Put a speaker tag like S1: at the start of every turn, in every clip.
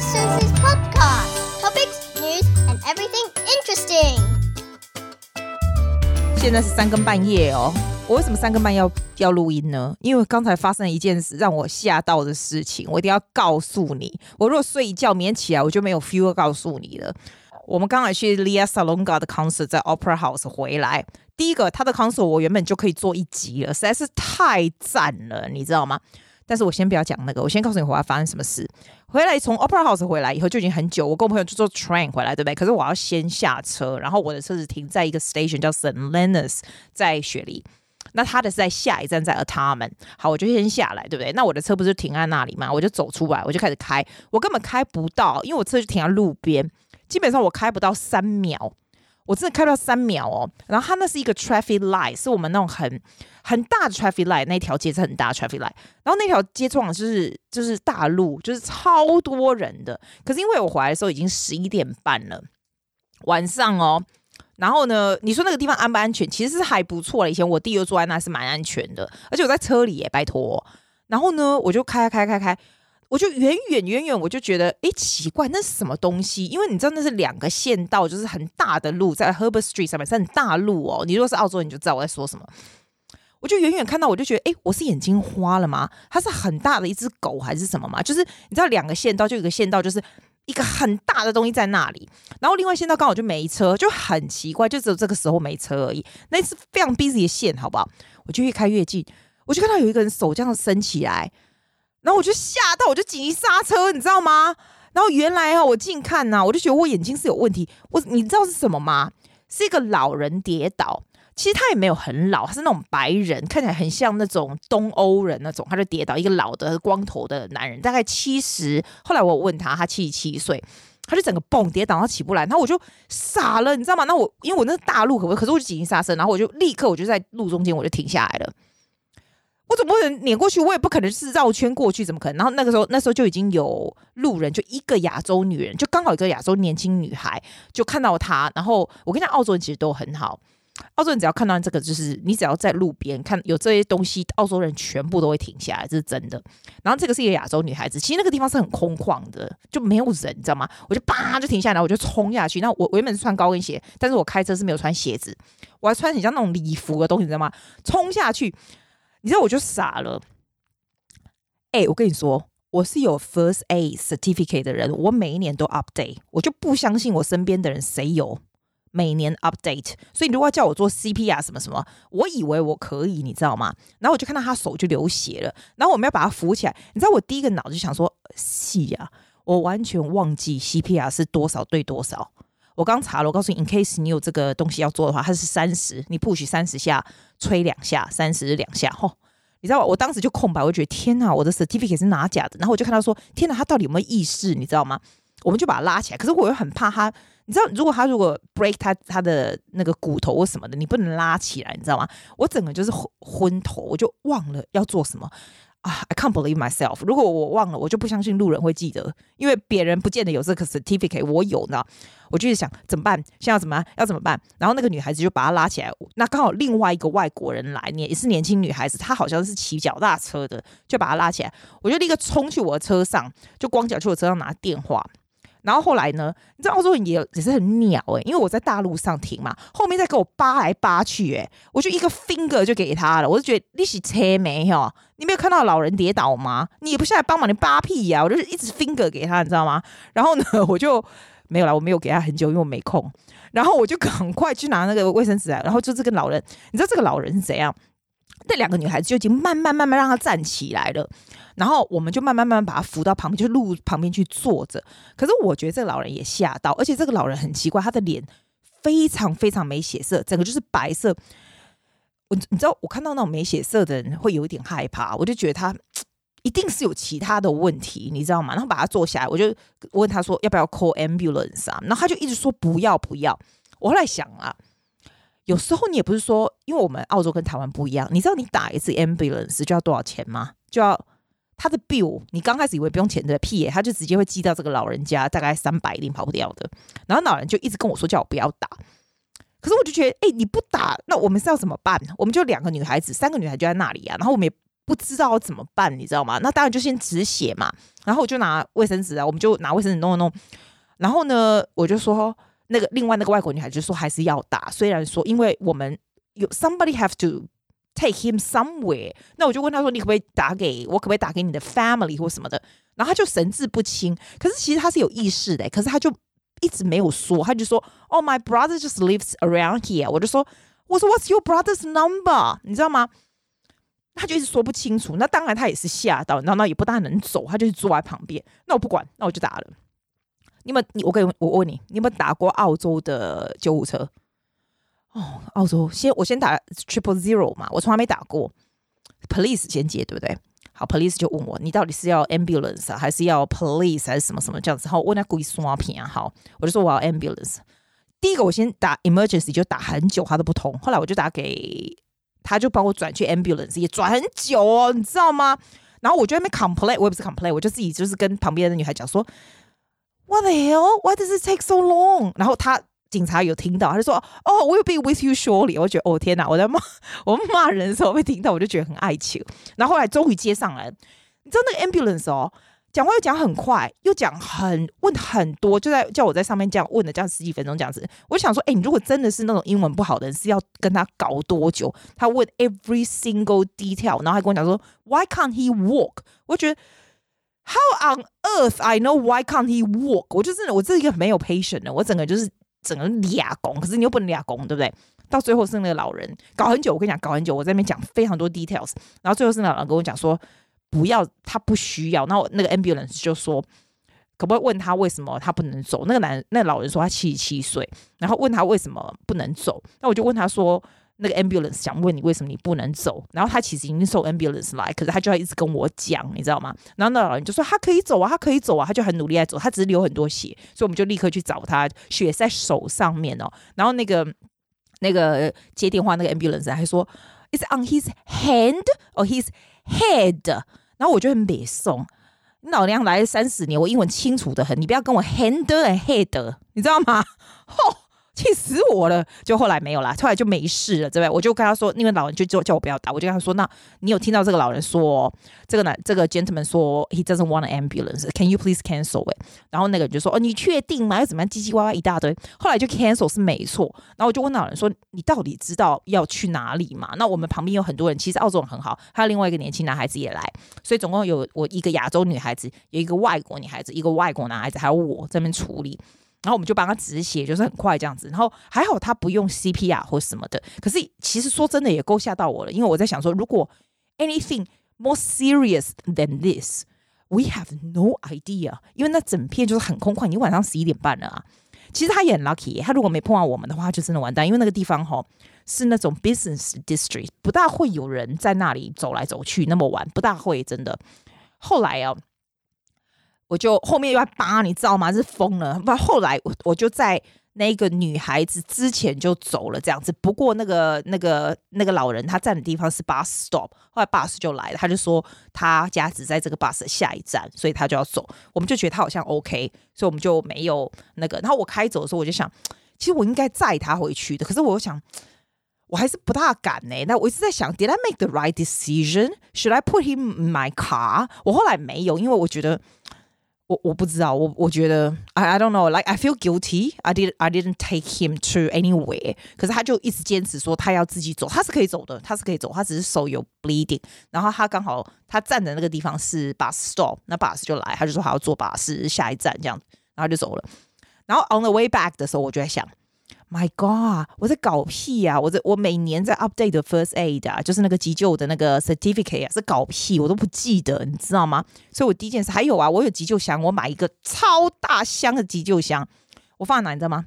S1: is Susie's podcast. Topics, news, and everything interesting.
S2: 现在是三更半夜哦。我为什么三更半夜要要录音呢？因为刚才发生了一件事让我吓到的事情，我一定要告诉你。我如果睡一觉，明天起来我就没有 feel 告诉你了。我们刚才去 Lea Salonga 的 concert 在 Opera House 回来，第一个他的 concert 我原本就可以做一集了，实在是太赞了，你知道吗？但是我先不要讲那个，我先告诉你回来发生什么事。回来从 Opera House 回来以后就已经很久，我跟我朋友就坐 train 回来，对不对？可是我要先下车，然后我的车子停在一个 station 叫 St. Leonards，在雪梨。那他的是在下一站在 a t a m a n。好，我就先下来，对不对？那我的车不是停在那里吗？我就走出来，我就开始开，我根本开不到，因为我车就停在路边，基本上我开不到三秒。我真的开到三秒哦，然后它那是一个 traffic light，是我们那种很很大的 traffic light，那条街是很大的 traffic light，然后那条街通常就是就是大路，就是超多人的。可是因为我回来的时候已经十一点半了，晚上哦，然后呢，你说那个地方安不安全？其实是还不错了。以前我弟又坐在那是蛮安全的，而且我在车里耶，拜托。然后呢，我就开开开开。我就远远远远，我就觉得，哎，奇怪，那是什么东西？因为你知道那是两个县道，就是很大的路，在 Herbert Street 上面是很大路哦。你如果是澳洲，你就知道我在说什么。我就远远看到，我就觉得，哎，我是眼睛花了吗？它是很大的一只狗还是什么吗？就是你知道两个县道，就有一个县道就是一个很大的东西在那里，然后另外县道刚好就没车，就很奇怪，就只有这个时候没车而已。那是非常 busy 的线，好不好？我就越开越近，我就看到有一个人手这样伸起来。然后我就吓到，我就紧急刹车，你知道吗？然后原来啊，我近看呐、啊，我就觉得我眼睛是有问题。我你知道是什么吗？是一个老人跌倒。其实他也没有很老，他是那种白人，看起来很像那种东欧人那种。他就跌倒，一个老的光头的男人，大概七十。后来我问他，他七十七岁，他就整个蹦跌倒，他起不来。然后我就傻了，你知道吗？那我因为我那大路，可不可以？可是我就紧急刹车，然后我就立刻我就在路中间我就停下来了。我怎么会碾过去？我也不可能是绕圈过去，怎么可能？然后那个时候，那时候就已经有路人，就一个亚洲女人，就刚好一个亚洲年轻女孩，就看到她。然后我跟你讲，澳洲人其实都很好，澳洲人只要看到这个，就是你只要在路边看有这些东西，澳洲人全部都会停下来，这是真的。然后这个是一个亚洲女孩子，其实那个地方是很空旷的，就没有人，你知道吗？我就叭就停下来，我就冲下去。那我我原本是穿高跟鞋，但是我开车是没有穿鞋子，我还穿很像那种礼服的东西，你知道吗？冲下去。你知道我就傻了，哎、我跟你说，我是有 First Aid Certificate 的人，我每一年都 update，我就不相信我身边的人谁有每年 update，所以你如果要叫我做 CPR 什么什么，我以为我可以，你知道吗？然后我就看到他手就流血了，然后我们要把他扶起来，你知道我第一个脑子就想说，是呀，我完全忘记 CPR 是多少对多少。我刚查了，我告诉你，in case 你有这个东西要做的话，它是三十，你 push 三十下，吹两下，三十两下，吼，你知道吗？我当时就空白，我觉得天哪，我的 certificate 是拿假的。然后我就看到说，天哪，他到底有没有意识？你知道吗？我们就把他拉起来，可是我又很怕他，你知道，如果他如果 break 他他的那个骨头或什么的，你不能拉起来，你知道吗？我整个就是昏昏头，我就忘了要做什么。啊，I can't believe myself！如果我忘了，我就不相信路人会记得，因为别人不见得有这个 certificate，我有呢。我就是想怎么办？现在要怎么办？要怎么办？然后那个女孩子就把她拉起来，那刚好另外一个外国人来，也是年轻女孩子，她好像是骑脚踏车的，就把她拉起来，我就立刻冲去我的车上，就光脚去我车上拿电话。然后后来呢？你知道澳洲人也也是很鸟诶、因为我在大路上停嘛，后面再给我扒来扒去诶、我就一个 finger 就给他了，我就觉得你是车没有？你没有看到老人跌倒吗？你也不下来帮忙，你扒屁呀、我就一直 finger 给他，你知道吗？然后呢，我就没有了，我没有给他很久，因为我没空。然后我就赶快去拿那个卫生纸来，然后就这个老人，你知道这个老人是怎样？那两个女孩子就已经慢慢慢慢让他站起来了。然后我们就慢慢慢慢把他扶到旁边，就路旁边去坐着。可是我觉得这个老人也吓到，而且这个老人很奇怪，他的脸非常非常没血色，整个就是白色。我你知道，我看到那种没血色的人会有一点害怕，我就觉得他一定是有其他的问题，你知道吗？然后把他坐下来，我就问他说要不要 call ambulance 啊？然后他就一直说不要不要。我后来想啊，有时候你也不是说，因为我们澳洲跟台湾不一样，你知道你打一次 ambulance 就要多少钱吗？就要。他的 bill，你刚开始以为不用钱的屁耶，他就直接会寄到这个老人家，大概三百，一定跑不掉的。然后老人就一直跟我说叫我不要打，可是我就觉得，哎、你不打，那我们是要怎么办？我们就两个女孩子，三个女孩就在那里啊，然后我们也不知道怎么办，你知道吗？那当然就先止血嘛。然后我就拿卫生纸啊，我们就拿卫生纸弄弄。然后呢，我就说那个另外那个外国女孩就说还是要打，虽然说因为我们有 somebody have to take him somewhere。那我就问他说，你可不可以打给我？可不可以打给你的 family 或什么的？然后他就神志不清，可是其实他是有意识的，可是他就一直没有说，他就说哦，my brother just lives around here。我就说，我说 What's your brother's number？你知道吗？他就一直说不清楚。那当然他也是吓到，然后那也不大能走，他就坐在旁边。那我不管，那我就打了。你们，你我跟我问你，你有没有打过澳洲的救护车？哦，澳洲先我先打 triple zero 嘛，我从来没打过。Police 先接对不对？好，police 就问我，你到底是要 ambulance 啊，还是要 police 还是什么什么这样子？然后我问他故意刷屏啊，好，我就说我要 ambulance。第一个我先打 emergency 就打很久，他都不通。后来我就打给，他就帮我转去 ambulance，也转很久哦，你知道吗？然后我就在那边 complain，我也不是 complain，我就自己就是跟旁边的女孩讲说，What the hell？Why does it take so long？然后他。警察有听到，他就说：“哦，We'll be with you shortly。”我觉得，哦天哪！我在骂 我骂人的时候被听到，我就觉得很爱情。然后后来终于接上来，你知道那个 ambulance 哦，讲话又讲很快，又讲很问很多，就在叫我在上面这样问了这样十几分钟这样子。我就想说，哎，你如果真的是那种英文不好的人，是要跟他搞多久？他问 every single detail，然后还跟我讲说，Why can't he walk？我觉得 How on earth I know why can't he walk？我就真的，我这是一个没有 patience 的，我整个就是。整个俩拱，可是你又不能俩拱，对不对？到最后是那个老人搞很久，我跟你讲，搞很久，我在那边讲非常多 details，然后最后是那老人跟我讲说不要，他不需要。然后那个 ambulance 就说可不可以问他为什么他不能走？那个男那老人说他七十七岁，然后问他为什么不能走？那我就问他说。那个 ambulance 想问你为什么你不能走，然后他其实已经送 ambulance 来，可是他就要一直跟我讲，你知道吗？然后那老人就说他可以走啊，他可以走啊，他就很努力在走，他只是流很多血，所以我们就立刻去找他，血在手上面哦。然后那个那个接电话那个 ambulance 还说 It's on his hand or his head，然后我就很北宋，你老娘来了三十年，我英文清楚得很，你不要跟我 hand and head，你知道吗？吼！气死我了！就后来没有啦，后来就没事了，对不对？我就跟他说，那个老人就叫叫我不要打，我就跟他说，那你有听到这个老人说，这个男这个 gentleman 说，he doesn't want an ambulance，can you please cancel it？然后那个人就说，哦，你确定吗？要怎么样？叽叽歪歪一大堆。后来就 cancel 是没错。然后我就问老人说，你到底知道要去哪里吗？那我们旁边有很多人，其实澳洲人很好，还有另外一个年轻男孩子也来，所以总共有我一个亚洲女孩子，有一个外国女孩子，一个外国男孩子，还有我这边处理。然后我们就帮他止血，就是很快这样子。然后还好他不用 CPR 或什么的。可是其实说真的也够吓到我了，因为我在想说，如果 anything more serious than this，we have no idea。因为那整片就是很空旷，你晚上十一点半了啊。其实他也很 lucky，他如果没碰到我们的话，就真的完蛋。因为那个地方哈是那种 business district，不大会有人在那里走来走去那么晚，不大会真的。后来啊。我就后面又要扒，你知道吗？是疯了。不，后来我我就在那个女孩子之前就走了，这样子。不过那个那个那个老人他站的地方是 bus stop，后来 bus 就来了，他就说他家只在这个 bus 的下一站，所以他就要走。我们就觉得他好像 OK，所以我们就没有那个。然后我开走的时候，我就想，其实我应该载他回去的。可是我又想，我还是不大敢呢。那我一直在想，Did I make the right decision? Should I put him in my car？我后来没有，因为我觉得。我我不知道，我我觉得，I I don't know, like I feel guilty. I did I didn't take him to anywhere. 可是他就一直坚持说他要自己走，他是可以走的，他是可以走，他只是手有 bleeding。然后他刚好他站的那个地方是 bus stop，那 bus 就来，他就说他要坐 bus 下一站这样，然后就走了。然后 on the way back 的时候，我就在想。My God！我在搞屁、啊！我在我每年在 update the first aid 啊，就是那个急救的那个 certificate 啊，是搞屁，我都不记得，你知道吗？所以我第一件事还有啊，我有急救箱，我买一个超大箱的急救箱，我放在哪你知道吗？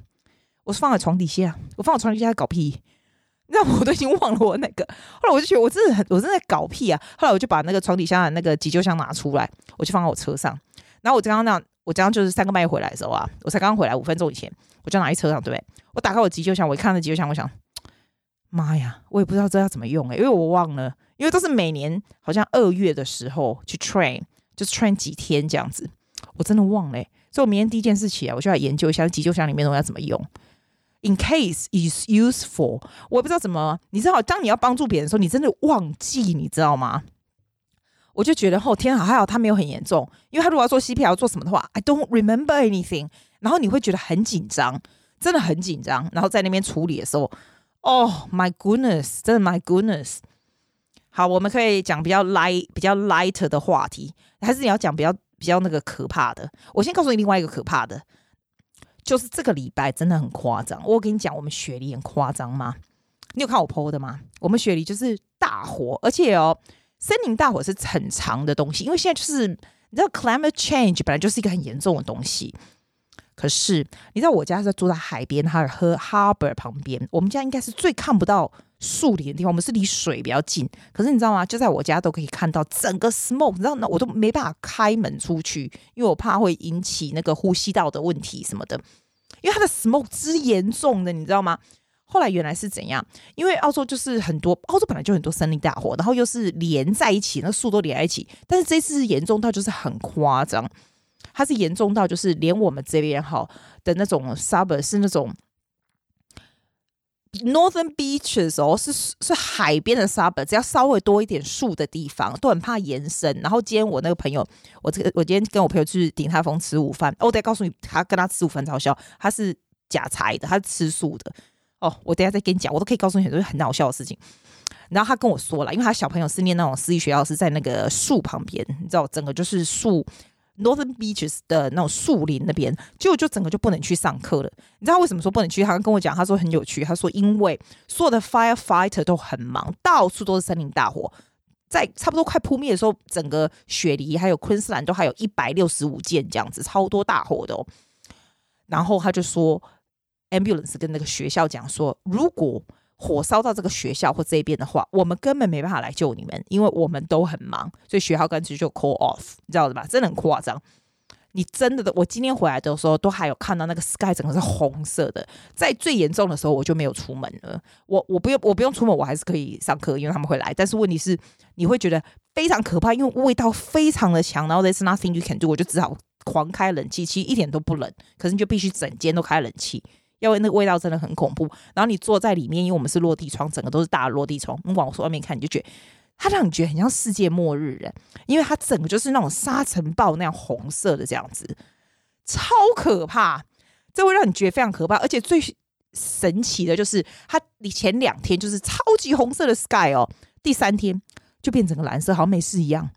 S2: 我是放在床底下，我放在床底下在搞屁，那我都已经忘了我那个。后来我就觉得我真的很，我真的在搞屁啊！后来我就把那个床底下的那个急救箱拿出来，我就放在我车上。然后我刚刚那样，我刚刚就是三更半夜回来的时候啊，我才刚刚回来五分钟以前。我就拿在车上，对不对？我打开我急救箱，我一看那急救箱，我想，妈呀，我也不知道这要怎么用诶、因为我忘了，因为都是每年好像二月的时候去 train，就是 train 几天这样子，我真的忘了、所以我明天第一件事起来，我就来研究一下急救箱里面东西要怎么用，in case is useful。我也不知道怎么，你知道，当你要帮助别人的时候，你真的忘记，你知道吗？我就觉得哦天好，还好他没有很严重，因为他如果要做 CPR 做什么的话，I don't remember anything。然后你会觉得很紧张，真的很紧张。然后在那边处理的时候，Oh my goodness，真的 my goodness。好，我们可以讲比较 light、比较 light 的话题，还是你要讲比较比较那个可怕的？我先告诉你另外一个可怕的，就是这个礼拜真的很夸张。我跟你讲，我们雪梨很夸张吗？你有看我 PO 的吗？我们雪梨就是大火，而且哦。森林大火是很长的东西，因为现在就是你知道，climate change 本来就是一个很严重的东西。可是你知道，我家是住在海边，它是喝 harbor 旁边，我们家应该是最看不到树林的地方。我们是离水比较近，可是你知道吗？就在我家都可以看到整个 smoke，你知道，那我都没办法开门出去，因为我怕会引起那个呼吸道的问题什么的，因为它的 smoke 之严重的，你知道吗？后来原来是怎样？因为澳洲就是很多，澳洲本来就很多森林大火，然后又是连在一起，那树都连在一起。但是这次是严重到就是很夸张，它是严重到就是连我们这边哈的那种 suburb 是那种 northern beaches 哦，是是海边的 suburb，只要稍微多一点树的地方都很怕延伸。然后今天我那个朋友，我这个我今天跟我朋友去鼎泰丰吃午饭，我得告诉你，他跟他吃午饭超笑，他是假柴的，他是吃素的。哦，我等下再跟你讲，我都可以告诉你很多很好笑的事情。然后他跟我说了，因为他小朋友是念那种私立学校，是在那个树旁边，你知道，整个就是树，Northern Beaches 的那种树林那边，结果就整个就不能去上课了。你知道为什么说不能去？他跟我讲，他说很有趣，他说因为所有的 firefighter 都很忙，到处都是森林大火，在差不多快扑灭的时候，整个雪梨还有昆士兰都还有一百六十五件这样子，超多大火的哦。然后他就说。Ambulance 跟那个学校讲说，如果火烧到这个学校或这边的话，我们根本没办法来救你们，因为我们都很忙，所以学校干脆就 call off，你知道的吧？真的很夸张。你真的的，我今天回来的时候都还有看到那个 sky 整个是红色的。在最严重的时候，我就没有出门了。我我不用我不用出门，我还是可以上课，因为他们会来。但是问题是，你会觉得非常可怕，因为味道非常的强。然后 there's nothing you can do，我就只好狂开冷气，其实一点都不冷，可是你就必须整间都开冷气。因为那个味道真的很恐怖，然后你坐在里面，因为我们是落地窗，整个都是大的落地窗，你往外面看，你就觉得它让你觉得很像世界末日人，因为它整个就是那种沙尘暴那样红色的这样子，超可怕，这会让你觉得非常可怕。而且最神奇的就是，它你前两天就是超级红色的 sky 哦，第三天就变成个蓝色，好像没事一样，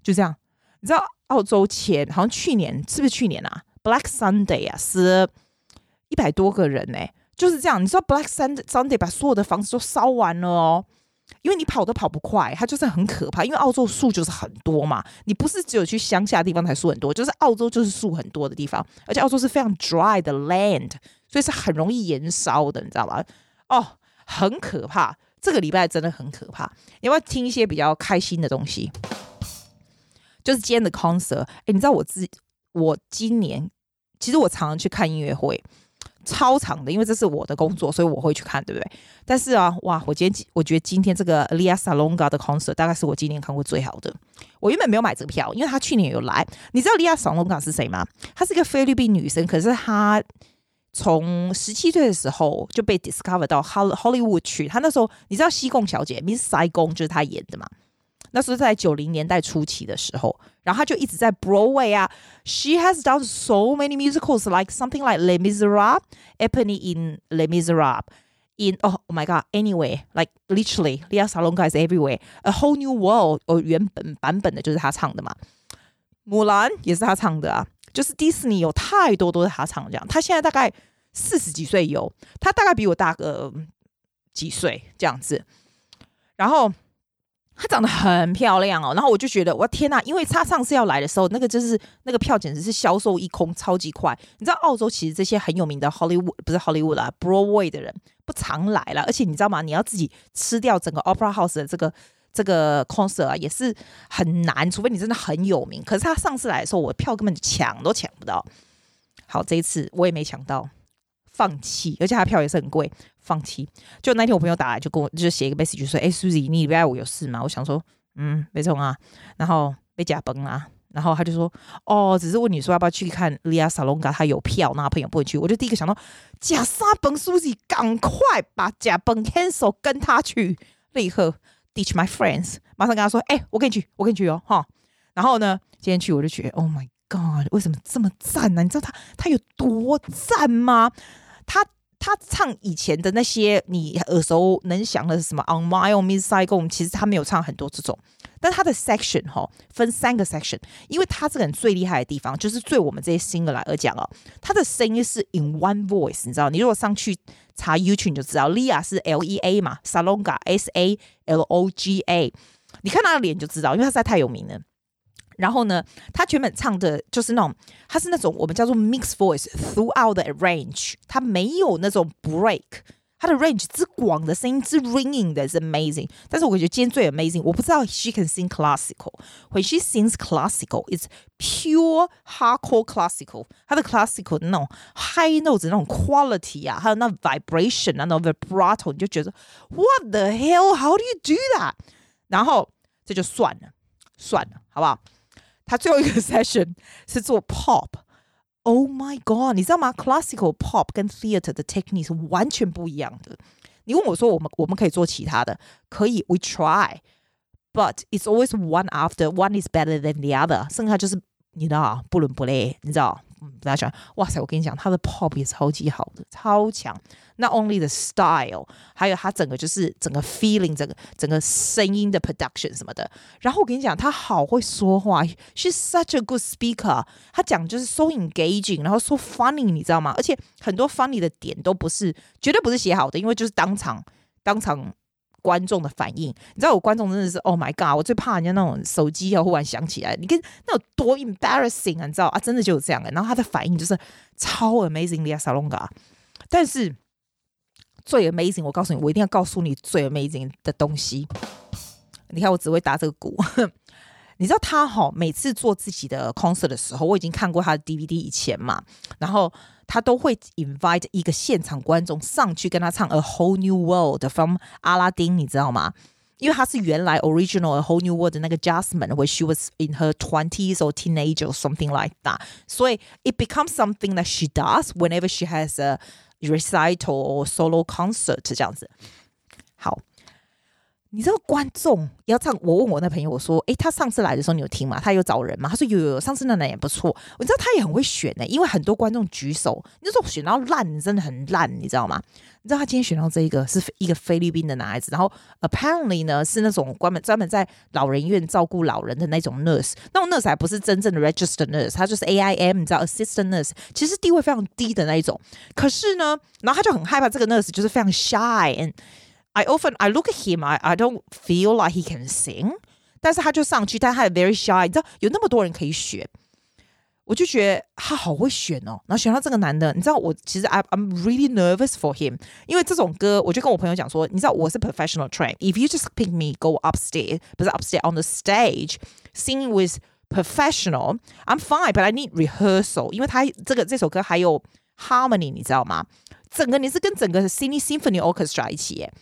S2: 就这样。你知道澳洲前好像去年是不是去年啊？Black Sunday 啊，是。一百多个人呢、就是这样。你知道 Black Sunday 把所有的房子都烧完了哦，因为你跑都跑不快，它就是很可怕。因为澳洲树就是很多嘛，你不是只有去乡下地方才树很多，就是澳洲就是树很多的地方，而且澳洲是非常 dry 的 land，所以是很容易燃烧的，你知道吧？哦，很可怕。这个礼拜真的很可怕。你要不要听一些比较开心的东西？就是今天的 concert。哎，你知道我自我今年其实我常常去看音乐会。超长的，因为这是我的工作，所以我会去看，对不对？但是啊，哇，我今天我觉得今天这个 Lea Salonga 的 concert 大概是我今年看过最好的。我原本没有买这个票，因为他去年有来。你知道 Lea Salonga 是谁吗？她是一个菲律宾女生，可是她从十七岁的时候就被 discover 到 Hollywood 去。她那时候你知道西贡小姐 Miss Saigon 就是她演的嘛？那是在九零年代初期的时候，然后他就一直在 Broadway 啊。She has done so many musicals, like something like Les Miserables, Eponine in Les Miserables, in oh my god, anyway, like literally, Lea Salonga is everywhere. A Whole New World，哦，原本版本的就是他唱的嘛。木兰也是他唱的啊，就是迪士尼有太多都是他唱的这样。他现在大概四十几岁有，他大概比我大个几岁这样子，然后。她长得很漂亮哦，然后我就觉得，我天呐，因为她上次要来的时候，那个就是那个票简直是销售一空，超级快。你知道澳洲其实这些很有名的 Hollywood 不是 Hollywood 啦，Broadway 的人不常来了，而且你知道吗？你要自己吃掉整个 Opera House 的这个这个 concert 啊，也是很难，除非你真的很有名。可是他上次来的时候，我票根本抢都抢不到。好，这一次我也没抢到。放弃，而且他票也是很贵。放弃，就那天我朋友打来就跟我就写一个 message 说：“哎、，Susie，你礼拜五有事吗？”我想说：“嗯，没错啊。”然后被假崩啊，然后他就说：“哦，只是问你说要不要去看 Lea Salonga，他有票，那朋友不会去。”我就第一个想到假沙崩，Susie，赶快把假崩 cancel，跟他去，立刻 ditch my friends，马上跟他说，哎、我跟你去，我跟你去哦，哈。然后呢，今天去我就觉得，Oh my God，为什么这么赞呢、啊？你知道他他有多赞吗？他他唱以前的那些你耳熟能详的什么 On My Own Miss Saigon，其实他没有唱很多这种。但他的 section 哈分三个 section，因为他这个人最厉害的地方，就是对我们这些 singer 来讲哦，他的声音是 in one voice，你知道？你如果上去查 YouTube 你就知道，Lia 是 L E A 嘛，Salonga S A L O G A，你看他的脸就知道，因为他实在太有名了。然后呢，他原本唱的就是那种，他是那种我们叫做 mixed voice throughout the range，他没有那种 break。他的 range 之广的声音之 ringing 的是 amazing，但是我觉得今天最 amazing，我不知道 she can sing classical。When she sings classical，it's pure hardcore classical。他的 classical 那种 high notes 那种 quality 啊，还有那 vibration 那种 vibrato，你就觉得 what the hell？How do you do that？然后这就算了，算了，好不好？ 他最后一个 session 是做 pop。Oh my god！你知道吗？Classical pop 跟 theater 的 technique 是完全不一样的。你问我说，我们我们可以做其他的，可以，we try，but it's always one after one is better than the other。剩下就是你知道，不伦不类，你知道。嗯，大家讲，哇塞！我跟你讲，他的 pop 也超级好的，超强。Not only the style，还有他整个就是整个 feeling，整个整个声音的 production 什么的。然后我跟你讲，他好会说话，she's such a good speaker。他讲就是 so engaging，然后 so funny，你知道吗？而且很多 funny 的点都不是绝对不是写好的，因为就是当场当场。观众的反应，你知道我观众真的是 Oh my God！我最怕人家那种手机要忽然响起来，你跟那有多 embarrassing 啊？你知道啊？真的就是这样的。然后他的反应就是超 amazing 的 Salonga。但是最 amazing，我告诉你，我一定要告诉你最 amazing 的东西。你看我只会打这个鼓，你知道他哈？每次做自己的 concert 的时候，我已经看过他的 DVD 以前嘛，然后。他都会 invite 一个现场观众上去跟他唱《A Whole New World》from 阿拉丁，你知道吗？因为他是原来 original《A Whole New World》的那个 Jasmine，when she was in her twenties or teenage or something like that，所以 it becomes something that she does whenever she has a recital or solo concert 这样子。好。你知道观众要唱，我问我那朋友，我说：“诶，他上次来的时候你有听吗？他有找人吗？”他说：“有有有，上次那男也不错。”你知道他也很会选呢，因为很多观众举手，你说选到烂，真的很烂，你知道吗？你知道他今天选到这一个是一个菲律宾的男孩子，然后 apparently 呢是那种专门专门在老人院照顾老人的那种 nurse，那种 nurse 还不是真正的 registered nurse，他就是 AIM，你知道 assistant nurse，其实地位非常低的那一种。可是呢，然后他就很害怕这个 nurse 就是非常 shy。I often I look at him, I I don't feel like he can sing，但是他就上去，但他也 very shy。你知道有那么多人可以选，我就觉得他好会选哦。然后选到这个男的，你知道我其实 I I'm really nervous for him，因为这种歌，我就跟我朋友讲说，你知道我是 professional train。If you just pick me go upstairs，不是 upstairs on the stage singing with professional, I'm fine, but I need rehearsal，因为他这个这首歌还有 harmony，你知道吗？整个你是跟整个 Sydney Symphony Orchestra 一起耶。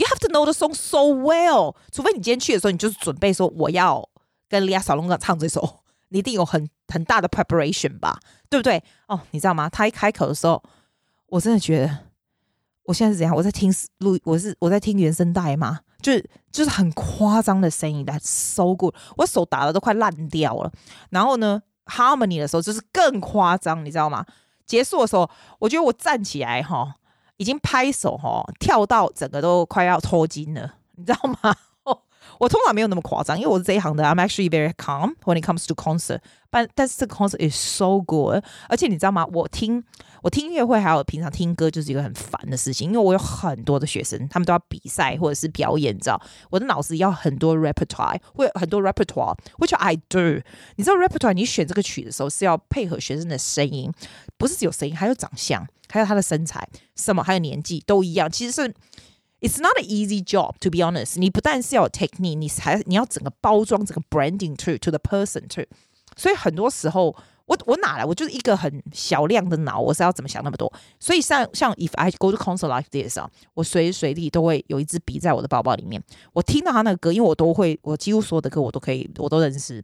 S2: You have to know the song so well，除非你今天去的时候，你就是准备说我要跟 Lea Salonga 唱这首，你一定有很很大的 preparation 吧，对不对？哦，你知道吗？他一开口的时候，我真的觉得我现在是怎样？我在听录，我是我在听原声带吗？就是就是很夸张的声音但 so good，我手打的都快烂掉了。然后呢，Harmony 的时候就是更夸张，你知道吗？结束的时候，我觉得我站起来哈。已经拍手哈，跳到整个都快要抽筋了，你知道吗？我通常没有那么夸张，因为我是这一行的。I'm actually very calm when it comes to concert，但但是这个 concert is so good，而且你知道吗？我听我听音乐会还有平常听歌就是一个很烦的事情，因为我有很多的学生，他们都要比赛或者是表演，你知道，我的脑子要很多 repertoire，会很多 repertoire，which I do。你知道 repertoire，你选这个曲的时候是要配合学生的声音，不是只有声音，还有长相。还有他的身材，什么还有年纪都一样。其实是，it's not an easy job to be honest。你不但是要有 technique，你还你要整个包装，整个 branding to to the person too。所以很多时候，我我哪来？我就是一个很小量的脑，我是要怎么想那么多？所以像像 if I go to concert like this 啊，我随时随地都会有一支笔在我的包包里面。我听到他那个歌，因为我都会，我几乎所有的歌我都可以，我都认识。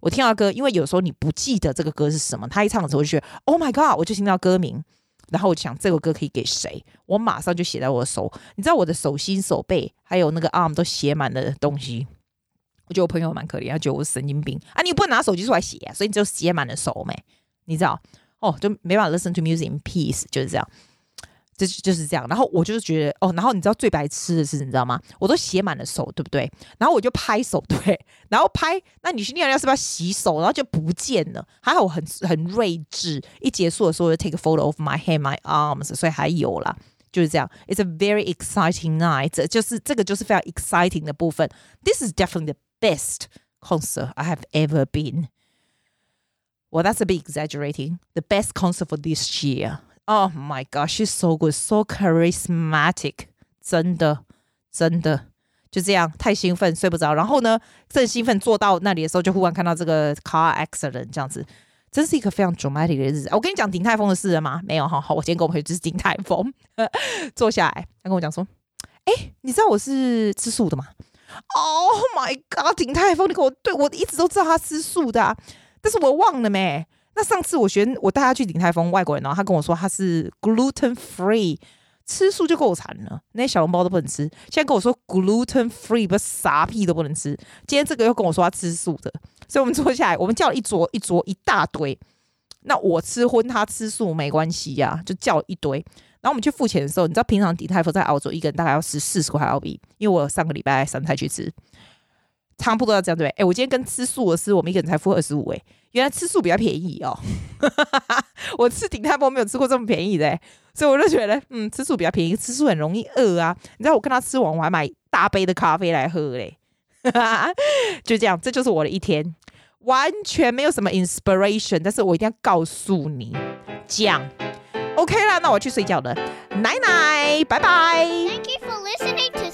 S2: 我听到歌，因为有时候你不记得这个歌是什么，他一唱的时候我就觉得 Oh my God，我就听到歌名。然后我想这首歌可以给谁，我马上就写在我的手。你知道我的手心、手背还有那个 arm 都写满了东西。我觉得我朋友蛮可怜，他觉得我是神经病啊！你不能拿手机出来写啊，所以你就写满了手没？你知道？哦，就没办法 listen to music in peace，就是这样。就就是这样，然后我就是觉得哦，然后你知道最白痴的是，你知道吗？我都写满了手，对不对？然后我就拍手，对，然后拍，那你去尿尿是不是要洗手？然后就不见了。还好我很很睿智，一结束的时候就 take a photo of my hand, my arms，所以还有啦，就是这样。It's a very exciting night，就是这个就是非常 exciting 的部分。This is definitely the best concert I have ever been. Well, that's a bit exaggerating. The best concert for this year. Oh my God, she's so good, so charismatic，真的，真的就这样，太兴奋，睡不着。然后呢，正兴奋坐到那里的时候，就忽然看到这个 car accident，这样子，真是一个非常 dramatic 的日子。我跟你讲鼎泰丰的事了吗？没有哈，好，我今天跟我朋友就是鼎泰丰，坐下来，他跟我讲说，哎、你知道我是吃素的吗？Oh my God，鼎泰丰，你跟我对我一直都知道他吃素的、啊，但是我忘了没。那上次我学我带他去鼎泰丰，外国人，然后他跟我说他是 gluten free，吃素就够惨了，那些小笼包都不能吃。现在跟我说 gluten free，不是啥屁都不能吃。今天这个又跟我说他吃素的，所以我们坐下来，我们叫了一桌一桌一大堆。那我吃荤，他吃素没关系呀、就叫一堆。然后我们去付钱的时候，你知道平常鼎泰丰在澳洲一个人大概要十四十块澳币，因为我上个礼拜三才去吃。差不多要这样对不对？哎，我今天跟吃素的吃，我们一个人才付二十五。哎，原来吃素比较便宜哦。我吃鼎泰丰没有吃过这么便宜的，所以我就觉得，嗯，吃素比较便宜。吃素很容易饿啊。你知道我跟他吃完，我还买大杯的咖啡来喝嘞。就这样，这就是我的一天，完全没有什么 inspiration，但是我一定要告诉你，这样 OK 啦。那我去睡觉了，奶奶，拜拜。
S1: Thank you for listening.